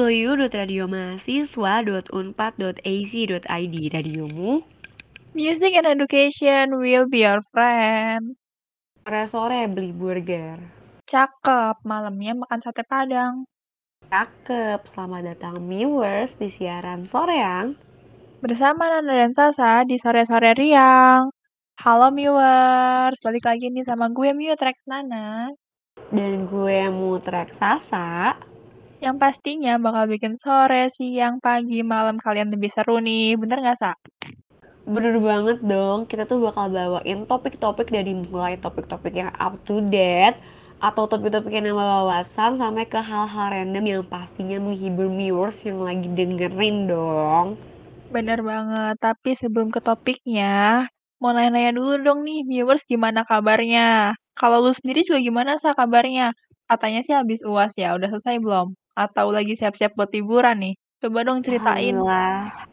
www.radiomahasiswa.unpad.ac.id Radiomu Music and education will be your friend. Sore-sore beli burger Cakep, malamnya makan sate padang. Cakep, selamat datang viewers di siaran Soreang Bersama Nanda dan Sasa di sore-sore riang. Halo viewers, balik lagi nih sama gue Miu Trax Nana. Dan gue Mutrek Sasa Yang pastinya bakal bikin sore, siang, pagi, malam kalian lebih seru nih. Bener nggak, Sa? Bener banget dong, kita tuh bakal bawain topik-topik dari mulai topik-topik yang up to date atau topik-topik yang nambah wawasan sampai ke hal-hal random yang pastinya menghibur viewers yang lagi dengerin dong. Bener banget, tapi sebelum ke topiknya, mau nanya-nanya dulu dong nih viewers gimana kabarnya? Kalau lu sendiri juga gimana Sa kabarnya? Katanya sih habis UAS ya, udah selesai belum? Atau lagi siap-siap buat liburan nih? Coba dong ceritain. Alhamdulillah.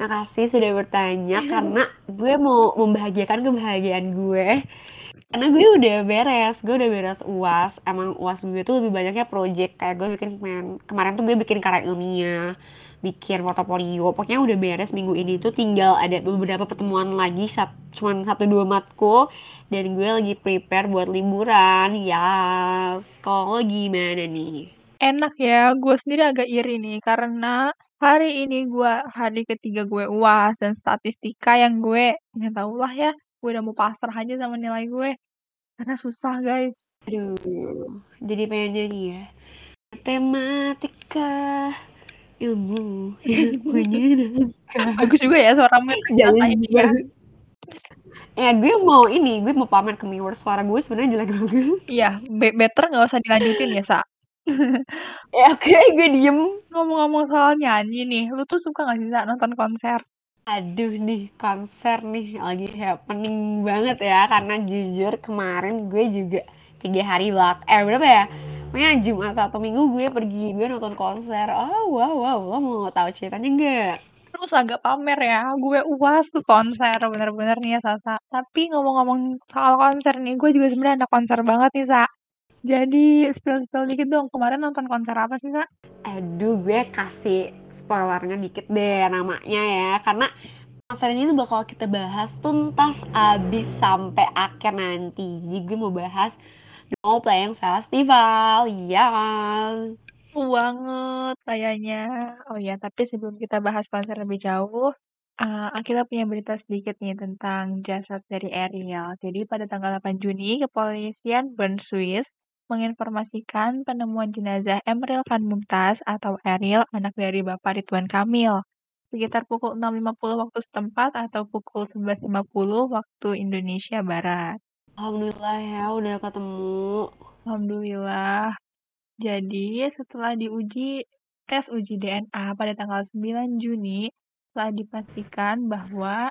Makasih sudah bertanya karena gue mau membahagiakan kebahagiaan gue. Karena gue udah beres, gue udah beres UAS. Emang UAS gue tuh lebih banyaknya project kayak gue bikin kemarin, kemarin tuh gue bikin karya ilmiah, bikin portofolio. Pokoknya udah beres minggu ini tuh tinggal ada beberapa pertemuan lagi, sat, cuman satu dua matkul dan gue lagi prepare buat liburan. Yes. Kalau gimana nih? Enak ya, gue sendiri agak iri nih karena hari ini gue hari ketiga gue UAS dan statistika yang gue nggak tau lah ya, gue udah mau pasrah aja sama nilai gue karena susah guys. Aduh, jadi pengen nyanyi ya. Matematika, ilmu yang menyenangkan. Bagus juga ya suaramu Jangan ini ya. Ya gue mau ini, gue mau pamer ke viewers suara gue sebenarnya jelek banget. Iya, be better nggak usah dilanjutin ya, Sa. Ya oke, okay, gue diem. Ngomong-ngomong soal nyanyi nih, lu tuh suka gak sih nonton konser? Aduh nih, konser nih lagi happening banget ya, karena jujur kemarin gue juga tiga hari belak, eh berapa ya? Pokoknya Jumat satu minggu gue pergi, gue nonton konser. Oh wow wow, lo mau tahu ceritanya nggak? Terus agak pamer ya, gue uas tuh konser bener-bener nih ya Sasa. Tapi ngomong-ngomong soal konser nih, gue juga sebenarnya ada konser banget nih Sa. Jadi spill-spill dikit dong, kemarin nonton konser apa sih Sa? Aduh, gue kasih spoilernya dikit deh namanya ya, karena konser ini tuh bakal kita bahas tuntas abis sampai akhir nanti. Jadi gue mau bahas No Playing Festival, iya kan? banget kayaknya. Oh ya, tapi sebelum kita bahas konser lebih jauh, uh, kita punya berita sedikit nih tentang jasad dari Ariel. Jadi pada tanggal 8 Juni, kepolisian Bern, Swiss menginformasikan penemuan jenazah Emeril Khan Mumtaz atau Ariel, anak dari Bapak Ridwan Kamil. Sekitar pukul 6.50 waktu setempat atau pukul 11.50 waktu Indonesia Barat. Alhamdulillah ya udah ketemu. Alhamdulillah. Jadi setelah diuji tes uji DNA pada tanggal 9 Juni, telah dipastikan bahwa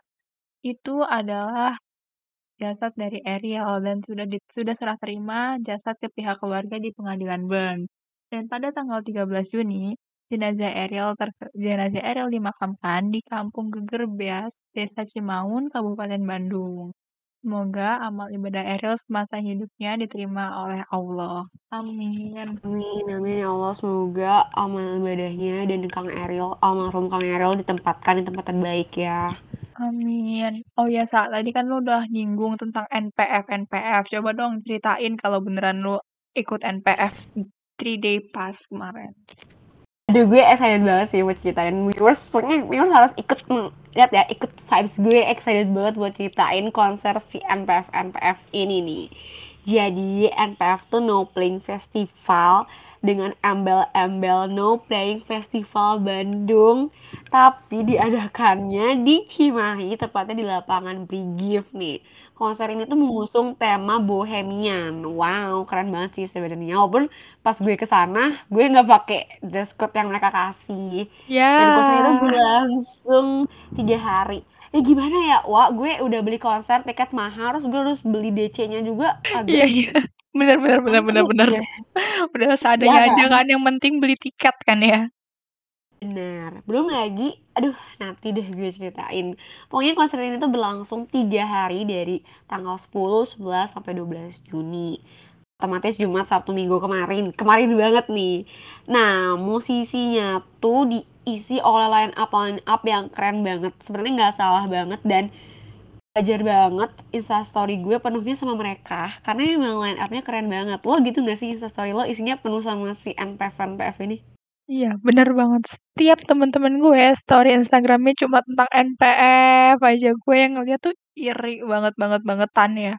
itu adalah jasad dari Ariel dan sudah di, sudah serah terima jasad ke pihak keluarga di pengadilan Bern. Dan pada tanggal 13 Juni, jenazah Ariel ter, jenazah Ariel dimakamkan di Kampung Gegerbeas, Desa Cimaun, Kabupaten Bandung. Semoga amal ibadah Ariel semasa hidupnya diterima oleh Allah. Amin. Amin, amin ya Allah. Semoga amal ibadahnya dan Kang Ariel, almarhum Kang Ariel ditempatkan di tempat terbaik ya. Amin. Oh ya, saat tadi kan lu udah nyinggung tentang NPF, NPF. Coba dong ceritain kalau beneran lu ikut NPF 3 day pass kemarin. Aduh, gue excited banget sih buat ceritain viewers. Pokoknya viewers harus ikut, lihat ya, ikut vibes gue excited banget buat ceritain konser si NPF, NPF ini nih. Jadi NPF tuh No Playing Festival dengan embel-embel No Playing Festival Bandung tapi diadakannya di Cimahi tepatnya di lapangan Brigif nih. Konser ini tuh mengusung tema bohemian. Wow keren banget sih sebenarnya. Walaupun pas gue ke sana gue nggak pakai dress code yang mereka kasih. Yeah. dan konser itu berlangsung tiga hari ya gimana ya wah gue udah beli konser tiket mahal terus gue harus beli DC-nya juga agak iya iya bener bener bener bener bener ya. udah seadanya ya, aja kan yang penting beli tiket kan ya Benar. Belum lagi, aduh nanti deh gue ceritain. Pokoknya konser ini tuh berlangsung tiga hari dari tanggal 10, 11, sampai 12 Juni. Otomatis Jumat, Sabtu, Minggu kemarin. Kemarin banget nih. Nah, musisinya tuh diisi oleh line up line up yang keren banget. Sebenarnya nggak salah banget dan belajar banget instastory gue penuhnya sama mereka karena emang line upnya keren banget lo gitu gak sih instastory lo isinya penuh sama si NPF NPF ini Iya, bener banget. Setiap temen-temen gue story Instagramnya cuma tentang NPF aja. Gue yang ngeliat tuh iri banget banget bangetan ya.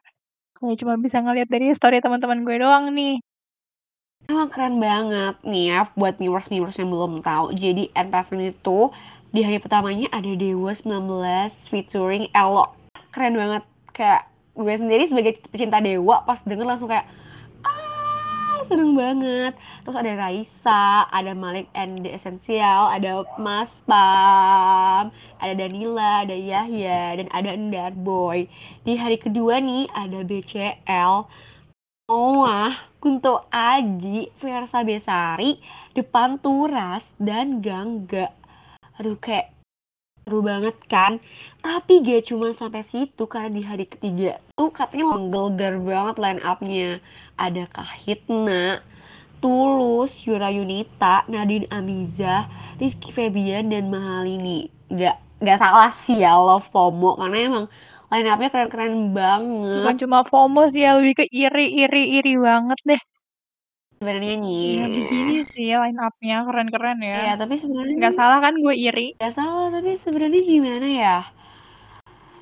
Kayak cuma bisa ngeliat dari story teman-teman gue doang nih. Emang keren banget nih ya buat viewers-viewers yang belum tahu. Jadi NPF ini tuh di hari pertamanya ada Dewa 19 featuring Elo. Keren banget. Kayak gue sendiri sebagai pecinta Dewa pas denger langsung kayak seneng banget. Terus ada Raisa, ada Malik and the Essential, ada Mas Pam, ada Danila, ada Yahya, dan ada Endar Boy. Di hari kedua nih ada BCL, Noah, Kunto Aji, Versa Besari, Depan Turas, dan Gangga. Aduh kayak seru banget kan. Tapi gak cuma sampai situ karena di hari ketiga tuh katanya menggelegar banget line up-nya. Ada Kahitna, Tulus, Yura Yunita, Nadine Amiza, Rizky Febian, dan Mahalini. Gak, gak salah sih ya love FOMO karena emang line up-nya keren-keren banget. Bukan cuma FOMO sih ya, lebih ke iri-iri-iri banget deh. Sebenarnya nih. Ya begini sih line up-nya keren-keren ya. Iya, tapi sebenarnya Nggak salah kan gue iri. Gak salah, tapi sebenarnya gimana ya?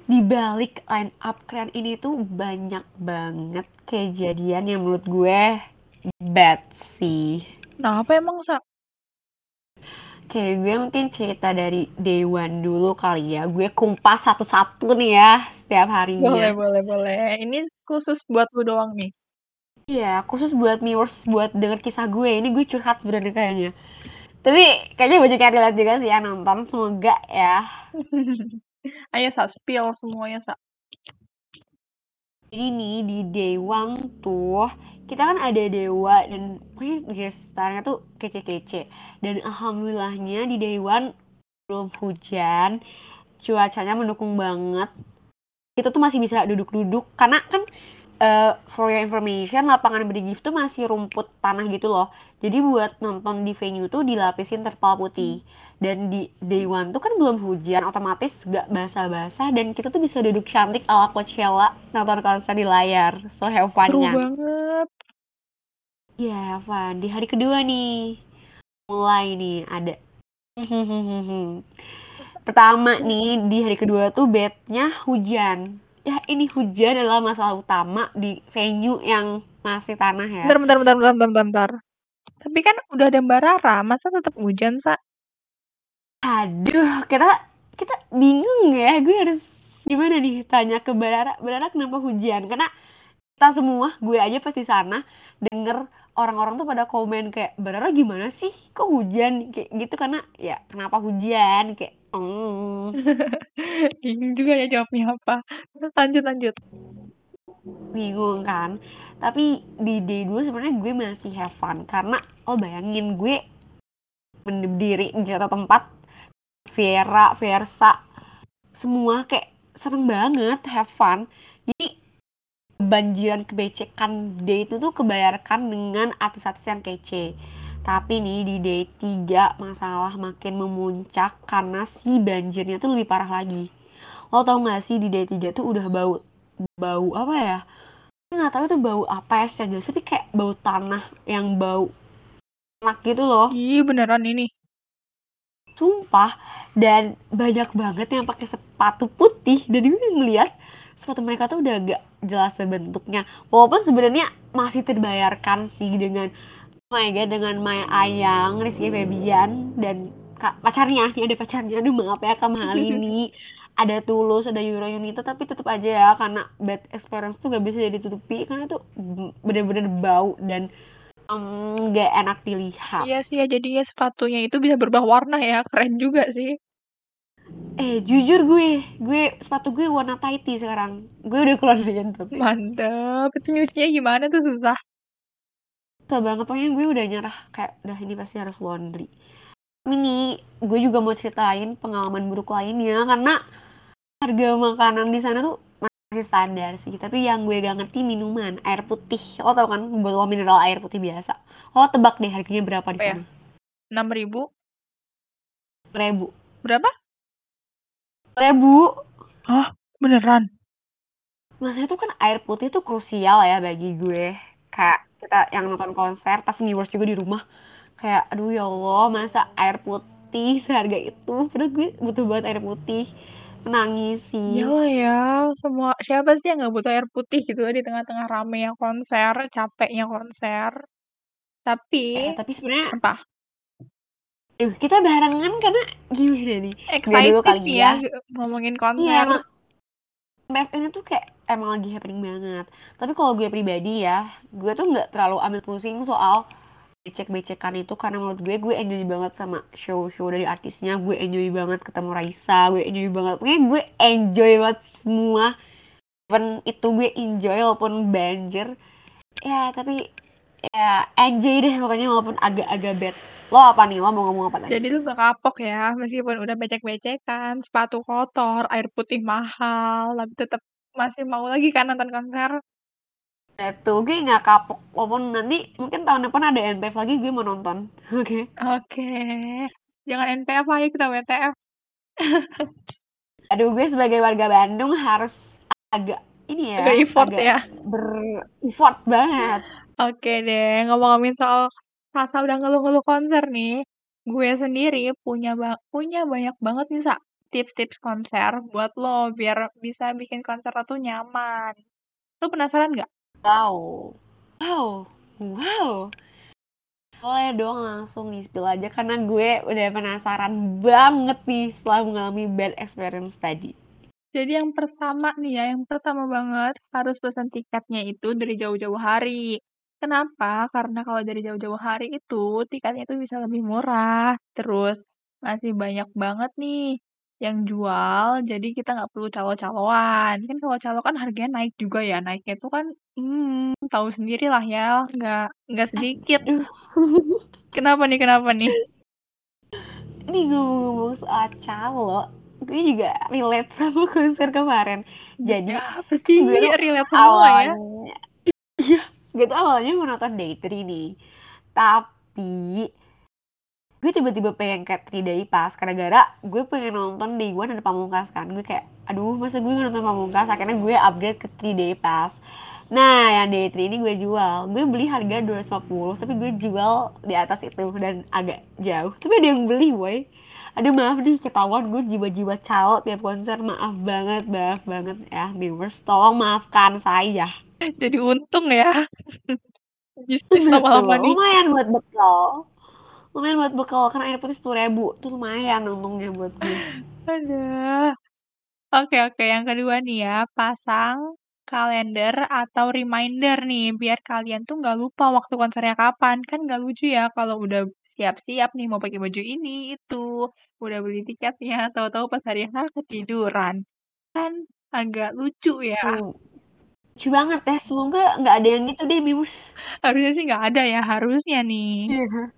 Di balik line up keren ini tuh banyak banget kejadian yang menurut gue bad sih. Nah, apa emang, Sa? Kayak gue mungkin cerita dari day one dulu kali ya. Gue kumpas satu-satu nih ya setiap harinya. Boleh, boleh, boleh. Ini khusus buat lu doang nih. Iya, khusus buat viewers buat denger kisah gue. Ini gue curhat sebenarnya kayaknya. Tapi kayaknya banyak yang relate juga sih ya nonton. Semoga ya. Ayo, Sa, spill semuanya, Sa. Jadi nih di day one tuh kita kan ada dewa dan pokoknya gestarnya tuh kece-kece dan alhamdulillahnya di day one belum hujan cuacanya mendukung banget kita tuh masih bisa duduk-duduk karena kan uh, for your information lapangan Brigif tuh masih rumput tanah gitu loh. Jadi buat nonton di venue tuh dilapisin terpal putih. Dan di day one tuh kan belum hujan otomatis gak basah-basah. Dan kita tuh bisa duduk cantik ala Coachella nonton konser di layar. So have fun Seru kan banget. ya have fun. Di hari kedua nih. Mulai nih ada. Pertama nih di hari kedua tuh bednya hujan ya ini hujan adalah masalah utama di venue yang masih tanah ya Bentar, bentar, bentar, bentar, bentar, bentar. Tapi kan udah ada Mbak Rara, masa tetap hujan, Sa? Aduh, kita kita bingung ya. Gue harus gimana nih tanya ke Barara. Barara kenapa hujan? Karena kita semua, gue aja pas di sana denger orang-orang tuh pada komen kayak Barara gimana sih? Kok hujan? Kayak gitu karena ya kenapa hujan? Kayak hmm. Bingung juga ya jawabnya apa. Terus lanjut, lanjut. bingung kan tapi di day 2 sebenarnya gue masih have fun karena lo bayangin gue berdiri di satu tempat Vera, Versa semua kayak seneng banget have fun jadi banjiran kebecekan day itu tuh kebayarkan dengan artis-artis yang kece tapi nih di day 3 masalah makin memuncak karena si banjirnya tuh lebih parah lagi. Lo tau gak sih di day 3 tuh udah bau bau apa ya? Nggak tahu itu bau apa ya secara jelas tapi kayak bau tanah yang bau enak gitu loh. Ih, beneran ini. sumpah. Dan banyak banget yang pakai sepatu putih. Dan gue ngeliat sepatu mereka tuh udah agak jelas bentuknya. Walaupun sebenarnya masih terbayarkan sih dengan oh my god dengan Maya Ayang, Rizky Febian dan kak, pacarnya ini ada pacarnya aduh maaf ya Kak ini ada tulus ada Yura Yunita tapi tetap aja ya karena bad experience tuh gak bisa ditutupi karena tuh bener-bener bau dan um, gak enak dilihat Iya sih ya, jadinya sepatunya itu bisa berubah warna ya. Keren juga sih. eh jujur gue gue sepatu gue warna tighty sekarang gue udah keluar dari kantor Mantap. Itu nyucinya gimana tuh susah. Susah banget. Pokoknya gue udah nyerah kayak udah ini pasti harus laundry. Ini gue juga mau ceritain pengalaman buruk lainnya karena harga makanan di sana tuh masih standar sih. Tapi yang gue gak ngerti minuman air putih. Lo tau kan botol mineral air putih biasa. Lo tebak deh harganya berapa di Apa ya? sana. enam ribu. Ribu. Berapa? Ribu. Hah? beneran? Maksudnya tuh kan air putih tuh krusial ya bagi gue. Kayak kita yang nonton konser pas viewers juga di rumah kayak aduh ya Allah masa air putih seharga itu padahal gue butuh banget air putih menangis sih Iyalah ya, semua siapa sih yang nggak butuh air putih gitu ya di tengah-tengah ramenya konser, capeknya konser. Tapi Eh, tapi sebenarnya apa? Duh, kita barengan karena gimana nih? Dulu Excited kali ya. ya ngomongin Iya konser. MF ini tuh kayak emang lagi happening banget. Tapi kalau gue pribadi ya, gue tuh nggak terlalu ambil pusing soal becek-becekan itu karena menurut gue gue enjoy banget sama show-show dari artisnya. Gue enjoy banget ketemu Raisa, gue enjoy banget. Pokoknya gue enjoy banget semua. Even itu gue enjoy walaupun banjir. Ya tapi ya enjoy deh pokoknya walaupun agak-agak bad. Lo apa nih? Lo mau ngomong apa tadi? Jadi lu gak kapok ya, meskipun udah becek-becekan, sepatu kotor, air putih mahal, tapi tetap masih mau lagi kan nonton konser? Itu gue nggak kapok walaupun nanti mungkin tahun depan ada NPF lagi gue mau nonton. Oke. Oke. Jangan NPF aja kita WTF. Aduh gue sebagai warga Bandung harus agak ini ya, Agak effort agak ya. ber-effort banget. Oke deh, ngomong-ngomongin soal Sasa udah ngeluh-ngeluh konser nih. Gue sendiri punya ba punya banyak banget nih, Sa, tips-tips konser buat lo biar bisa bikin konser lo tuh nyaman. Lo penasaran nggak? Wow. Wow. Wow. Boleh dong langsung di-spill aja karena gue udah penasaran banget nih setelah mengalami bad experience tadi. Jadi yang pertama nih ya, yang pertama banget harus pesan tiketnya itu dari jauh-jauh hari. Kenapa? Karena kalau dari jauh-jauh hari itu tiketnya itu bisa lebih murah. Terus masih banyak banget nih yang jual, jadi kita nggak perlu calo-caloan. Kan kalau calo kan harganya naik juga ya, naiknya itu kan hmm, tahu sendiri lah ya, nggak nggak sedikit. Kenapa nih? Kenapa nih? Ini ngomong-ngomong soal calo, gue juga relate sama konser kemarin. Jadi Ya, apa sih? gue tuh Relate semua ya. awalnya iya gue tuh awalnya mau nonton Day 3 nih tapi gue tiba-tiba pengen kayak 3 Day Pass gara-gara gue pengen nonton Day 1 ada Pamungkas kan. Gue kayak aduh masa gue nonton Pamungkas? Akhirnya gue upgrade ke 3 Day Pass. Nah yang Day 3 ini gue jual. Gue beli harga 250 tapi gue jual di atas itu dan agak jauh. Tapi ada yang beli boy. Aduh maaf nih ketahuan gue jiwa-jiwa calo tiap konser. Maaf banget maaf banget ya viewers. Tolong maafkan saya. Jadi untung ya. Bisnis Betul, lama-lama nih. lumayan buat bekal lumayan buat bekal karena air putih sepuluh ribu tuh lumayan untungnya buat gue Ada. Oke, oke. Yang kedua nih ya, pasang kalender atau reminder nih, biar kalian tuh nggak lupa waktu konsernya kapan. Kan nggak lucu ya kalau udah siap-siap nih mau pakai baju ini, itu, udah beli tiketnya, tahu-tahu pas hari H ketiduran. Kan agak lucu ya. lucu banget ya semoga nggak ada yang gitu deh viewers Harusnya sih nggak ada ya, harusnya nih. Iya.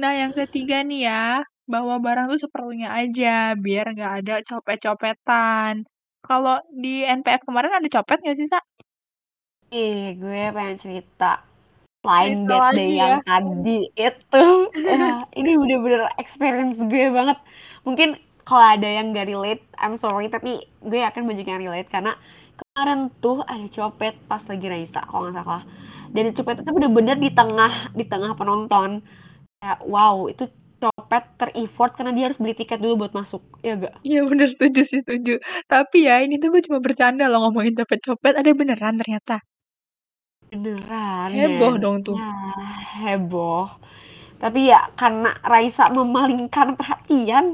Nah, yang ketiga nih ya, bawa barang tuh seperlunya aja, biar nggak ada copet-copetan. Kalau di NPF kemarin ada copet nggak sih, Sa? Ih, gue pengen cerita selain bad day ya. yang tadi itu ya, ini bener-bener experience gue banget mungkin kalau ada yang gak relate I'm sorry tapi gue yakin banyak yang relate karena kemarin tuh ada copet pas lagi Raisa kalau nggak salah dan copet itu bener-bener di tengah di tengah penonton kayak wow itu copet ter-effort karena dia harus beli tiket dulu buat masuk ya gak Iya bener, setuju sih, setuju. Tapi ya, ini tuh gue cuma bercanda loh ngomongin copet-copet, ada beneran ternyata. beneran Heboh dan dong tuh. ya heboh. Tapi ya karena Raisa memalingkan perhatian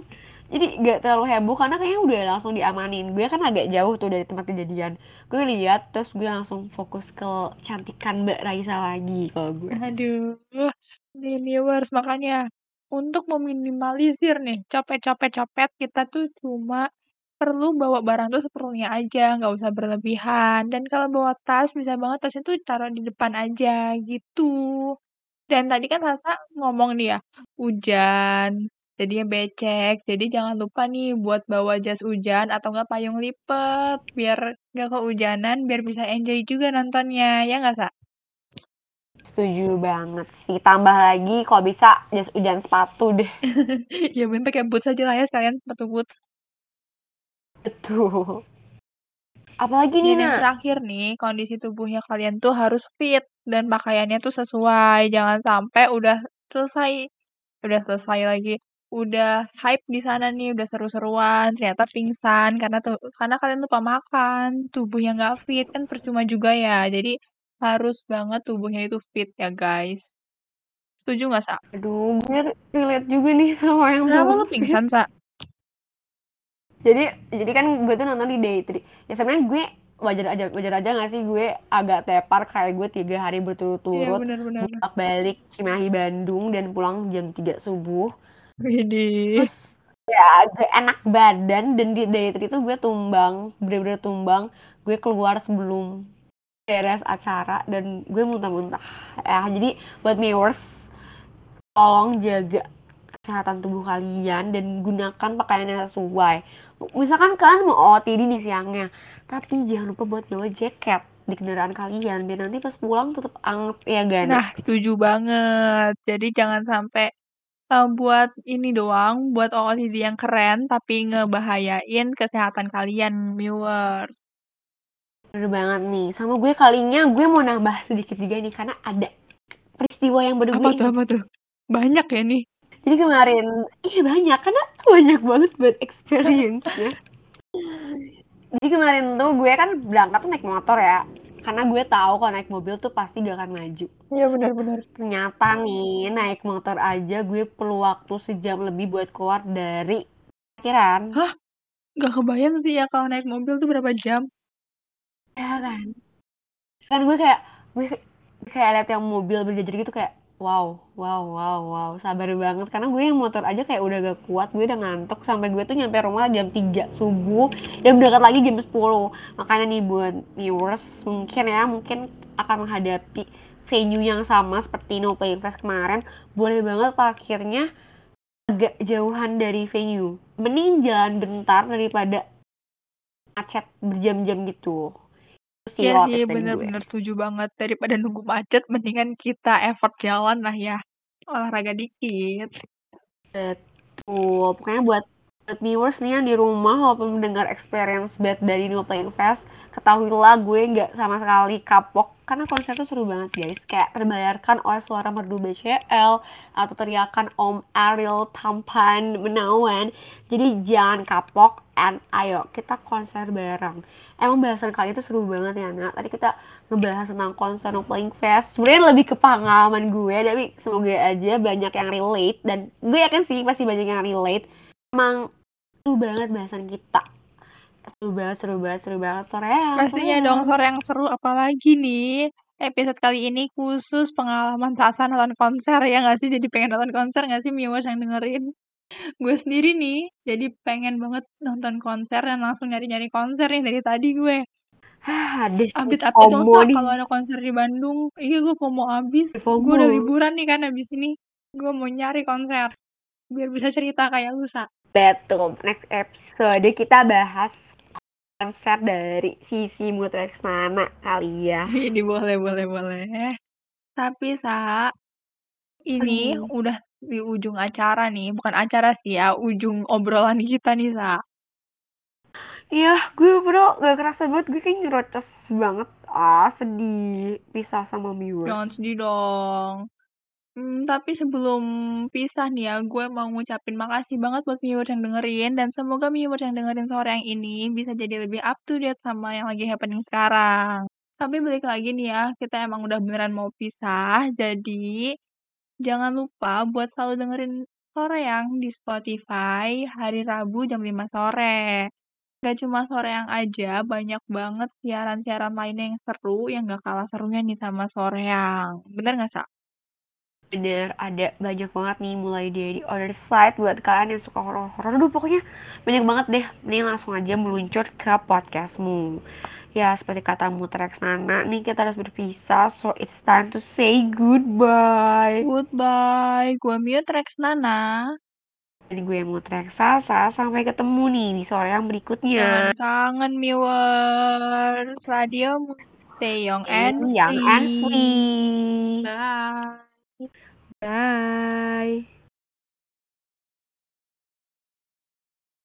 jadi gak terlalu heboh karena kayaknya udah langsung diamanin. Gue kan agak jauh tuh dari tempat kejadian. Gue lihat terus gue langsung fokus ke cantikan Mbak Raisa lagi kalau gue. Aduh, viewers, makanya untuk meminimalisir nih copet-copet-copet, kita tuh cuma perlu bawa barang tuh seperlunya aja, nggak usah berlebihan. Dan kalau bawa tas, bisa banget tasnya tuh taruh di depan aja, gitu. Dan tadi kan Sasa ngomong nih ya, hujan, jadinya becek. Jadi jangan lupa nih buat bawa jas hujan atau nggak payung lipat, biar nggak kehujanan, biar bisa enjoy juga nontonnya, ya nggak, Sa? Setuju banget sih. Tambah lagi kalau bisa jas hujan sepatu deh. ya bener pakai boots aja lah ya sekalian sepatu boots. Betul. Apalagi nih, yang Nak? terakhir nih, kondisi tubuhnya kalian tuh harus fit dan pakaiannya tuh sesuai. Jangan sampai udah selesai, udah selesai lagi, udah hype di sana nih, udah seru-seruan, ternyata pingsan karena tuh karena kalian lupa makan, tubuhnya nggak fit kan percuma juga ya. Jadi harus banget tubuhnya itu fit ya guys. Setuju nggak, Sa? Aduh, gue relate juga nih sama yang Kenapa lu pingsan, Sa? Jadi jadi kan gue tuh nonton di day three. Ya sebenarnya gue wajar aja wajar aja gak sih gue agak tepar kayak gue tiga hari Iya berturut-turut benar-benar. bolak balik Cimahi Bandung dan pulang jam 3 subuh Widih. terus ya agak enak badan dan di day three itu gue tumbang bener-bener tumbang gue keluar sebelum beres acara dan gue muntah-muntah ya jadi buat viewers tolong jaga kesehatan tubuh kalian dan gunakan pakaian yang sesuai misalkan kalian mau OOTD nih siangnya tapi jangan lupa buat bawa jaket di kendaraan kalian biar nanti pas pulang tetap anget ya gan Nah, setuju banget. Jadi jangan sampai uh, buat ini doang, buat OOTD yang keren, tapi ngebahayain kesehatan kalian, viewers. Bener banget nih sama gue kalinya gue mau nambah sedikit juga nih karena ada peristiwa yang baru Apa gue tuh, ingat apa tuh? Banyak ya nih. jadi kemarin iya banyak karena banyak banget buat experience-nya jadi kemarin tuh gue kan berangkat tuh naik motor ya karena gue tahu kalau naik mobil tuh pasti gak akan maju Iya benar-benar. ternyata nih naik motor aja gue perlu waktu sejam lebih buat keluar dari parkiran Hah? Gak kebayang sih ya kalau naik mobil tuh berapa jam. Ya kan. Kan gue kayak gue kayak liat yang mobil berjejer gitu kayak wow wow wow wow sabar banget. Karena gue yang motor aja kayak udah gak kuat gue udah ngantuk sampai gue tuh nyampe rumah jam 3 subuh dan berangkat lagi jam 10 makanya nih buat viewers mungkin ya mungkin akan menghadapi venue yang sama seperti No Play Fest kemarin boleh banget parkirnya agak jauhan dari venue. Mending jalan bentar daripada macet berjam-jam gitu. Itu sih Iya sih, bener-bener setuju banget. Daripada nunggu macet, mendingan kita effort jalan lah ya. Olahraga dikit. Betul. Pokoknya buat buat viewers nih yang di rumah walaupun mendengar experience bad dari No Playing Fest, ketahuilah gue nggak sama sekali kapok karena konser tuh seru banget guys. Kayak terbayarkan oleh suara merdu BCL atau teriakan Om Ariel tampan menawan. Jadi jangan kapok and ayo kita konser bareng. Emang bahasan kali itu seru banget ya Nak. Tadi kita ngebahas tentang konser No Playing Fest. Sebenarnya lebih ke pengalaman gue, tapi semoga aja banyak yang relate dan gue yakin sih pasti banyak yang relate. Emang seru banget bahasan kita. Seru banget, seru banget, seru banget. Sore ya. Pastinya dong sore yang seru apalagi nih. Episode kali ini khusus pengalaman Sasa nonton konser ya nggak sih? Jadi pengen nonton konser nggak sih viewers yang dengerin? Gue sendiri nih, jadi pengen banget nonton konser dan langsung nyari-nyari konser nih dari tadi gue. Ada Update-update dong kalau ada konser di Bandung. Iya gue FOMO abis. Gue udah liburan nih kan abis ini. Gue mau nyari konser. Biar bisa cerita kayak lu Sa. Betul. Next episode kita bahas konser dari sisi Mutreksana kali ya. Ini boleh, boleh, boleh. Tapi Sa, ini Aduh. udah di ujung acara nih. Bukan acara sih ya, ujung obrolan kita nih Sa. Iya, gue bro gak kerasa banget gue kayak nyerocos banget. Ah, sedih pisah sama viewers. Jangan sedih dong. Hmm, tapi sebelum pisah nih ya, gue mau ngucapin makasih banget buat viewers yang dengerin dan semoga viewers yang dengerin sore yang ini bisa jadi lebih up to date sama yang lagi happening sekarang. Tapi balik lagi nih ya, kita emang udah beneran mau pisah, jadi jangan lupa buat selalu dengerin sore yang di Spotify hari Rabu jam 5 sore. Gak cuma sore yang aja, banyak banget siaran-siaran lainnya yang seru yang gak kalah serunya nih sama sore yang. Bener gak, Sa? Bener, ada banyak banget nih mulai dari other side buat kalian yang suka horor-horor. Aduh, pokoknya banyak banget deh. Mending langsung aja meluncur ke podcastmu. Ya, seperti kata Mutrex Nana, nih kita harus berpisah. So, it's time to say goodbye. Goodbye, gue Mute Rex Nana. Jadi gue teriak Sasa, sampai ketemu nih di sore yang berikutnya. Kangen viewers. Radio Stay young and Young and free. free. Bye. Bye.